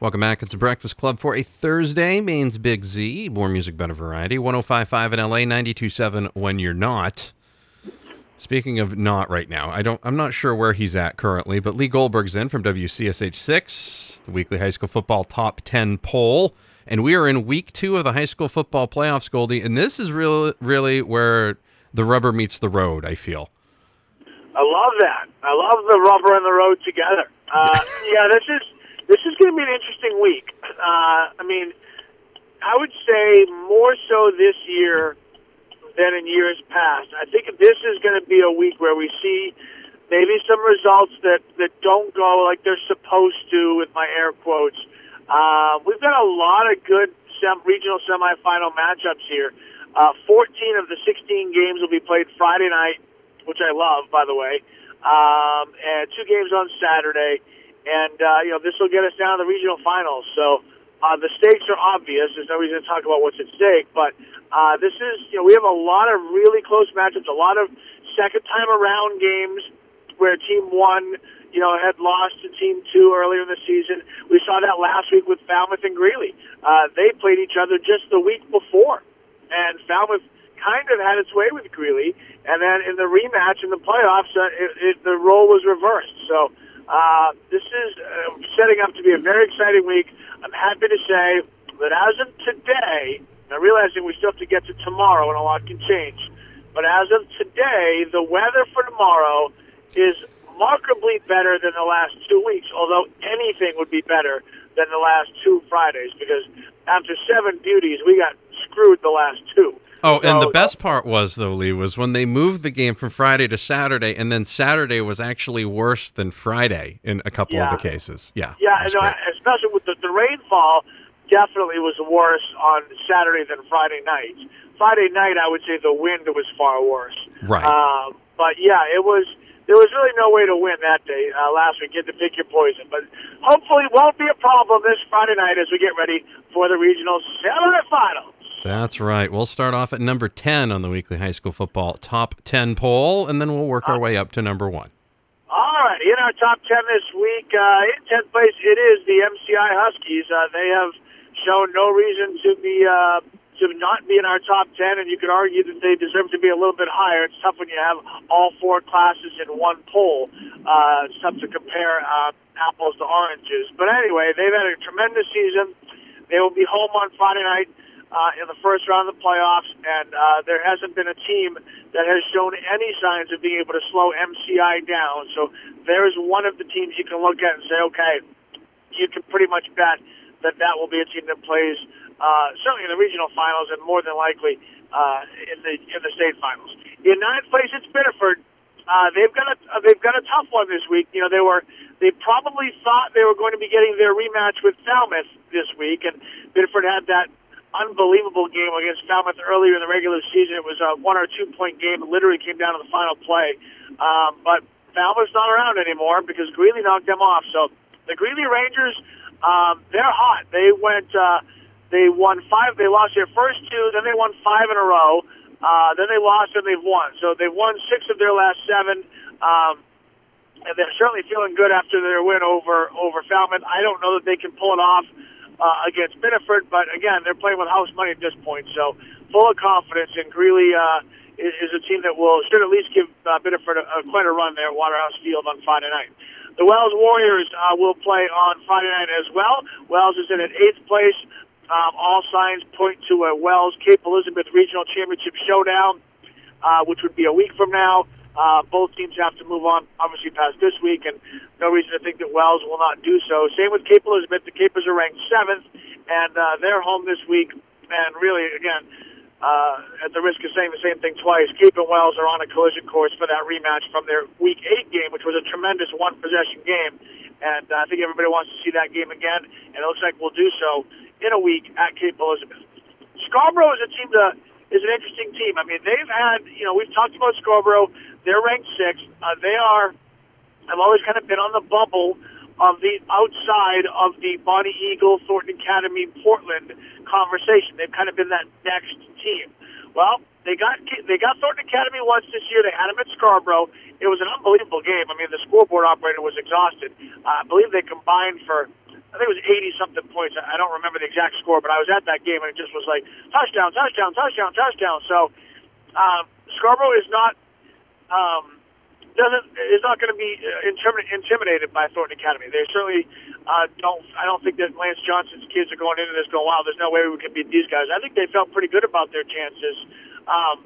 Welcome back. It's the Breakfast Club for a Thursday. Maine's Big Z. More music, better variety. 1055 in LA, 927 when you're not. Speaking of not right now, I don't I'm not sure where he's at currently, but Lee Goldberg's in from WCSH 6, the weekly high school football top 10 poll. And we are in week two of the high school football playoffs, Goldie. And this is really, really where the rubber meets the road, I feel. I love that. I love the rubber and the road together. Uh, yeah, this is this is going to be an interesting week. Uh, I mean, I would say more so this year than in years past. I think this is going to be a week where we see maybe some results that that don't go like they're supposed to, with my air quotes. Uh, we've got a lot of good sem- regional semifinal matchups here. Uh, 14 of the 16 games will be played Friday night, which I love, by the way, um, and two games on Saturday and uh, you know this will get us down to the regional finals. So uh, the stakes are obvious. There's no reason to talk about what's at stake, but uh, this is you know we have a lot of really close matchups, a lot of second time around games where team one you know had lost to team two earlier in the season. We saw that last week with Falmouth and Greeley. Uh, they played each other just the week before, and Falmouth kind of had its way with Greeley, and then in the rematch in the playoffs, uh, it, it, the role was reversed. So uh, this is uh, setting up to be a very exciting week. I'm happy to say that as of today, now realizing we still have to get to tomorrow and a lot can change, but as of today, the weather for tomorrow is markedly better than the last two weeks, although anything would be better than the last two Fridays because after seven beauties, we got screwed the last two. Oh, and the best part was though, Lee, was when they moved the game from Friday to Saturday, and then Saturday was actually worse than Friday in a couple Yeah. of the cases. Yeah, Yeah, and, uh, especially with the, the rainfall, definitely was worse on Saturday than Friday night. Friday night, I would say the wind was far worse. Right. Um, but yeah, it was. There was really no way to win that day uh, last week. Get to pick your poison, but hopefully, it won't be a problem this Friday night as we get ready for the regional semifinals. That's right. We'll start off at number ten on the weekly high school football top ten poll, and then we'll work our way up to number one. All right, in our top 10 this week, uh, in 10th place, it is the MCI Huskies. Uh, they have shown no reason to be uh, to not be in our top 10, and you could argue that they deserve to be a little bit higher. It's tough when you have all four classes in one poll. Uh, it's tough to compare uh, apples to oranges. But anyway, they've had a tremendous season. They will be home on Friday night uh, in the first round of the playoffs, and uh, there hasn't been a team that has shown any signs of being able to slow MCI down. So there's one of the teams you can look at and say, okay, you can pretty much bet that that will be a team that plays uh, certainly in the regional finals and more than likely uh, in the in the state finals. In ninth place, it's Biddeford. Uh, they've got a they've got a tough one this week. You know, they were they probably thought they were going to be getting their rematch with Falmouth this week, and Biddeford had that unbelievable game against Falmouth earlier in the regular season. It was a one or two point game. It literally came down to the final play. Um, but Falmouth's not around anymore because Greeley knocked them off. So the Greeley Rangers, um, they're hot. They went, uh, they won five. They lost their first two, then they won five in a row. Uh, then they lost and they've won. So they've won six of their last seven. Um, and they're certainly feeling good after their win over over Falmouth. I don't know that they can pull it off uh, against Biddeford, but again, they're playing with house money at this point, so full of confidence. And Greeley uh, is, is a team that will should at least give uh, Biddeford a, a, quite a run there at Waterhouse Field on Friday night. The Wells Warriors uh, will play on Friday night as well. Wells is in at eighth place. Um, all signs point to a Wells Cape Elizabeth Regional Championship showdown, uh, which would be a week from now. Uh, both teams have to move on, obviously, past this week, and no reason to think that Wells will not do so. Same with Cape Elizabeth. The Capers are ranked seventh, and uh, they're home this week. And really, again, uh, at the risk of saying the same thing twice, Cape and Wells are on a collision course for that rematch from their Week 8 game, which was a tremendous one possession game. and uh, I think everybody wants to see that game again, and it looks like we'll do so in a week at Cape Elizabeth. Scarborough is a team that is an interesting team. I mean, they've had, you know, we've talked about Scarborough. They're ranked sixth. Uh, they are, have always kind of been on the bubble of the outside of the Bonnie Eagle, Thornton Academy, Portland conversation. They've kind of been that next team. Well, they got they got Thornton Academy once this year. They had them at Scarborough. It was an unbelievable game. I mean, the scoreboard operator was exhausted. Uh, I believe they combined for I think it was 80 something points. I don't remember the exact score, but I was at that game and it just was like touchdown, touchdown, touchdown, touchdown. So um, Scarborough is not um, doesn't is not going to be uh, intimidated by Thornton Academy. They certainly uh, don't. I don't think that Lance Johnson's kids are going into this going, "Wow, there's no way we can beat these guys." I think they felt pretty good about their chances, um,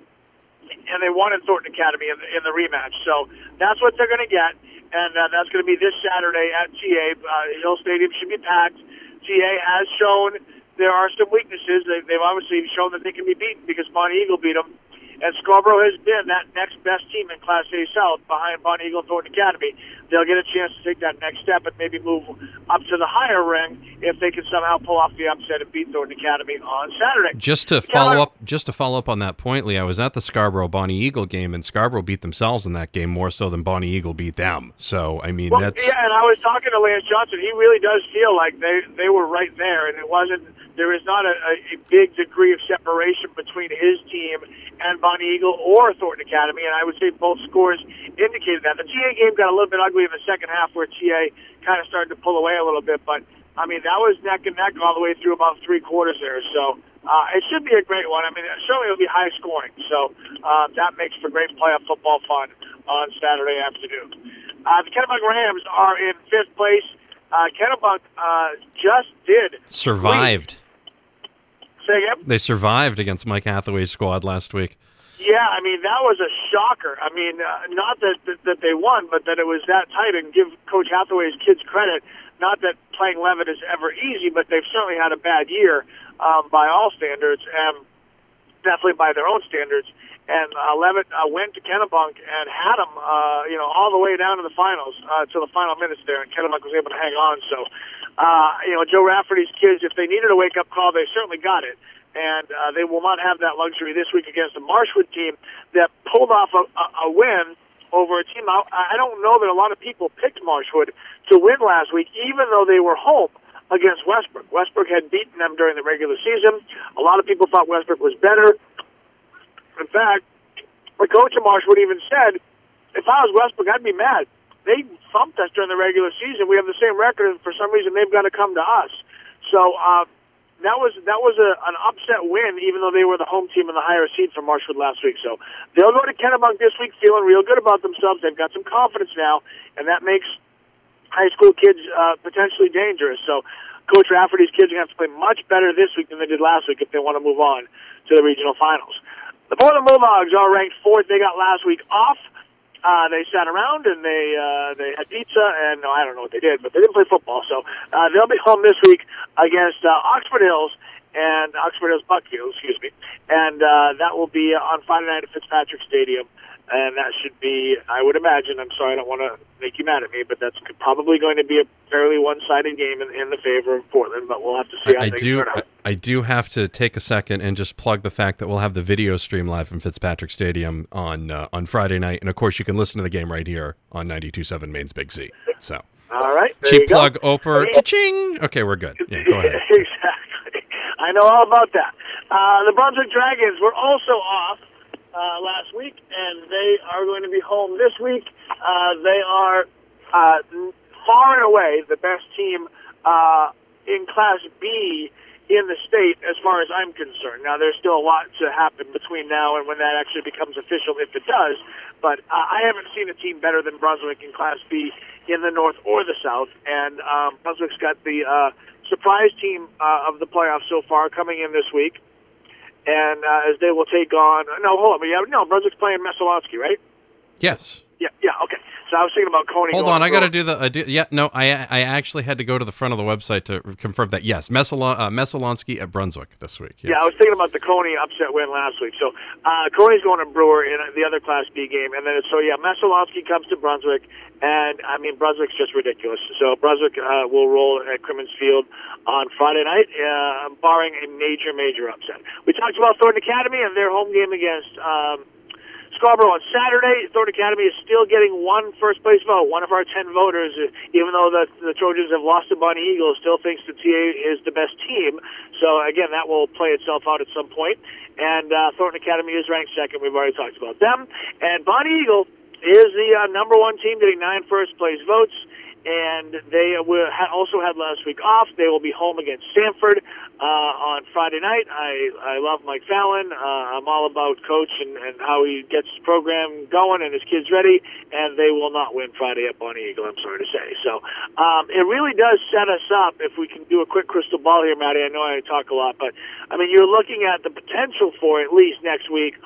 and they wanted Thornton Academy in the, in the rematch. So that's what they're going to get, and uh, that's going to be this Saturday at TA. Uh, Hill Stadium should be packed. TA has shown there are some weaknesses. They, they've obviously shown that they can be beaten because Bonnie Eagle beat them and Scarborough has been that next best team in Class A South behind Bonnie Eagle and Thornton Academy. They'll get a chance to take that next step and maybe move up to the higher ring if they can somehow pull off the upset and beat Thornton Academy on Saturday. Just to follow uh, up, just to follow up on that point, Lee, I was at the Scarborough Bonnie Eagle game, and Scarborough beat themselves in that game more so than Bonnie Eagle beat them. So I mean, well, that's yeah. And I was talking to Lance Johnson. He really does feel like they they were right there, and it wasn't there is not a, a big degree of separation between his team and Bonnie Eagle or Thornton Academy, and I would say both scores indicated that. The TA game got a little bit ugly in the second half where TA kind of started to pull away a little bit, but I mean, that was neck and neck all the way through about three quarters there. So uh, it should be a great one. I mean, certainly it'll be high scoring. So uh, that makes for great playoff football fun on Saturday afternoon. Uh, the Kennebunk Rams are in fifth place. Uh, Kennebunk uh, just did survived. Say again? They survived against Mike Hathaway's squad last week. Yeah, I mean that was a shocker. I mean, uh, not that, that that they won, but that it was that tight. And give Coach Hathaway's kids credit. Not that playing Leavitt is ever easy, but they've certainly had a bad year um, by all standards, and definitely by their own standards. And uh, Leavitt uh, went to Kennebunk and had them, uh, you know, all the way down to the finals, uh, to the final minutes there, and Kennebunk was able to hang on. So uh, you know, Joe Rafferty's kids, if they needed a wake up call, they certainly got it. And uh, they will not have that luxury this week against the Marshwood team that pulled off a, a, win over a team. I, I don't know that a lot of people picked Marshwood to win last week, even though they were home against Westbrook. Westbrook had beaten them during the regular season. A lot of people thought Westbrook was better. In fact, the coach of Marshwood even said, if I was Westbrook, I'd be mad they thumped us during the regular season. We have the same record, and for some reason they've got to come to us. So uh, that was that was a, an upset win, even though they were the home team and the higher seed for Marshwood last week. So they'll go to Kennebunk this week feeling real good about themselves. They've got some confidence now, and that makes high school kids uh, potentially dangerous. So Coach Rafferty's kids are going to have to play much better this week than they did last week if they want to move on to the regional finals. The Portland Bulldogs are ranked fourth. They got last week off. Uh, they sat around and they uh, they had pizza and no, I don't know what they did, but they didn't play football. So uh, they'll be home this week against uh, Oxford Hills and Oxford Hills Buckfield, excuse me, and uh, that will be on Friday night at Fitzpatrick Stadium and that should be, I would imagine. I'm sorry, I don't want to make you mad at me, but that's probably going to be a fairly one-sided game in, in the favor of Portland. But we'll have to see. I, I do. I do have to take a second and just plug the fact that we'll have the video stream live from Fitzpatrick Stadium on uh, on Friday night, and of course you can listen to the game right here on 92.7 Maine's Big Z. So. All right. Cheap plug, Oper. Ching. Okay, we're good. Yeah, go ahead. exactly. I know all about that. Uh, the Brunswick Dragons were also off uh, last week, and they are going to be home this week. Uh, they are uh, far and away the best team uh, in Class B in the state, as far as I'm concerned. Now, there's still a lot to happen between now and when that actually becomes official, if it does. But uh, I haven't seen a team better than Brunswick in Class B in the North or the South, and um, Brunswick's got the uh, surprise team uh, of the playoffs so far coming in this week and uh, as they will take on. No, hold on. Yeah, no, Brunswick's playing Messalonskee, right? Yes. Yeah, yeah, okay. I was thinking about Coney. Hold on, I got to do the. I do, yeah, no, I I actually had to go to the front of the website to confirm that. Yes, Messalon, uh, Messalonskee at Brunswick this week. Yes. Yeah, I was thinking about the Coney upset win last week. So uh, Coney's going to Brewer in the other Class B game, and then so yeah, Messalonskee comes to Brunswick, and I mean Brunswick's just ridiculous. So Brunswick uh, will roll at Crimmins Field on Friday night, uh, barring a major major upset. We talked about Thornton Academy and their home game against. Um, Scarborough on Saturday. Thornton Academy is still getting one first place vote. One of our ten voters, uh, even though the, the Trojans have lost to Bonnie Eagle, still thinks the TA is the best team. So again, that will play itself out at some point. And uh, Thornton Academy is ranked second. We've already talked about them. And Bonnie Eagle is the uh, number one team, getting nine first place votes. And they will also had last week off. They will be home against Sanford uh, on Friday night. I I love Mike Fallon. Uh, I'm all about coach and, and how he gets his program going and his kids ready. And they will not win Friday at Bonnie Eagle. I'm sorry to say. So um, it really does set us up. If we can do a quick crystal ball here, Matty. I know I talk a lot, but I mean you're looking at the potential for at least next week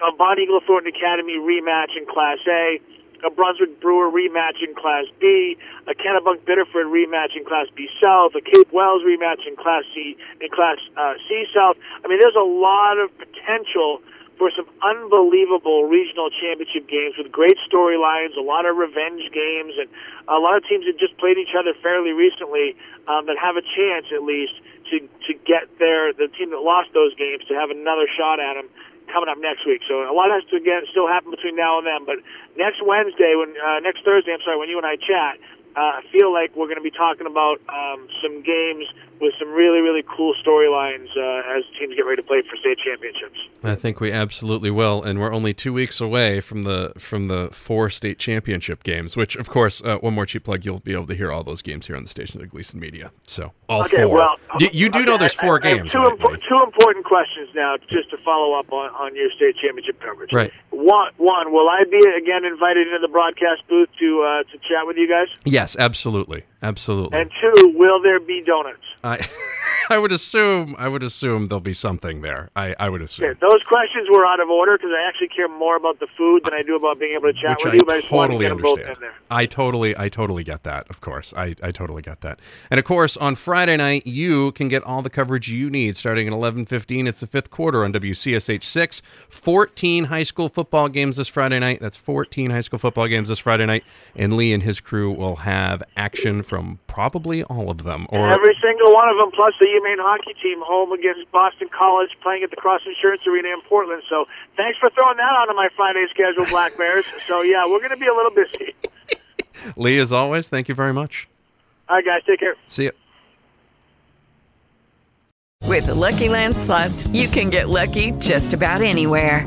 a Bonnie Eagle Thornton Academy rematch in Class A a Brunswick Brewer rematch in Class B, a Kennebunk Biddeford rematch in Class B South, a Cape Wells rematch in Class C in Class uh, C South. I mean, there's a lot of potential for some unbelievable regional championship games with great storylines, a lot of revenge games, and a lot of teams that just played each other fairly recently um, that have a chance at least to to get their the team that lost those games to have another shot at them coming up next week. So a lot has to again still happen between now and then. But next Wednesday, when uh, next Thursday, I'm sorry, when you and I chat, uh, I feel like we're going to be talking about um, some games with some really really cool storylines uh, as teams get ready to play for state championships. I think we absolutely will, and we're only two weeks away from the from the four state championship games. Which, of course, uh, one more cheap plug, you'll be able to hear all those games here on the station at Gleason Media. So all Okay, four. well, D- you do okay, know there's four I, I games, two, right, impo- two important questions now, just to follow up on, on your state championship coverage. Right. One, one, will I be again invited into the broadcast booth to uh, to chat with you guys? Yes, absolutely, absolutely. And two, will there be donuts? I, I would assume, I would assume there'll be something there. I, I would assume. Okay, those questions were out of order because I actually care more about the food than I do about being able to chat which with I you. But I just wanted to totally get them both understand. in there. I totally, I totally get that. Of course, I, I totally get that. And of course, on Friday night, you can get all the coverage you need. Starting at eleven fifteen, it's the fifth quarter on WCSH six. Fourteen high school football games this Friday night. That's fourteen high school football games this Friday night. And Lee and his crew will have action from probably all of them. Or Every single one of them, plus the UMaine hockey team home against Boston College, playing at the Cross Insurance Arena in Portland. So thanks for throwing that onto my Friday schedule, Black Bears. so yeah, we're going to be a little busy. Lee, as always, thank you very much. All right, guys, take care. See you. With the Lucky Land slots, you can get lucky just about anywhere.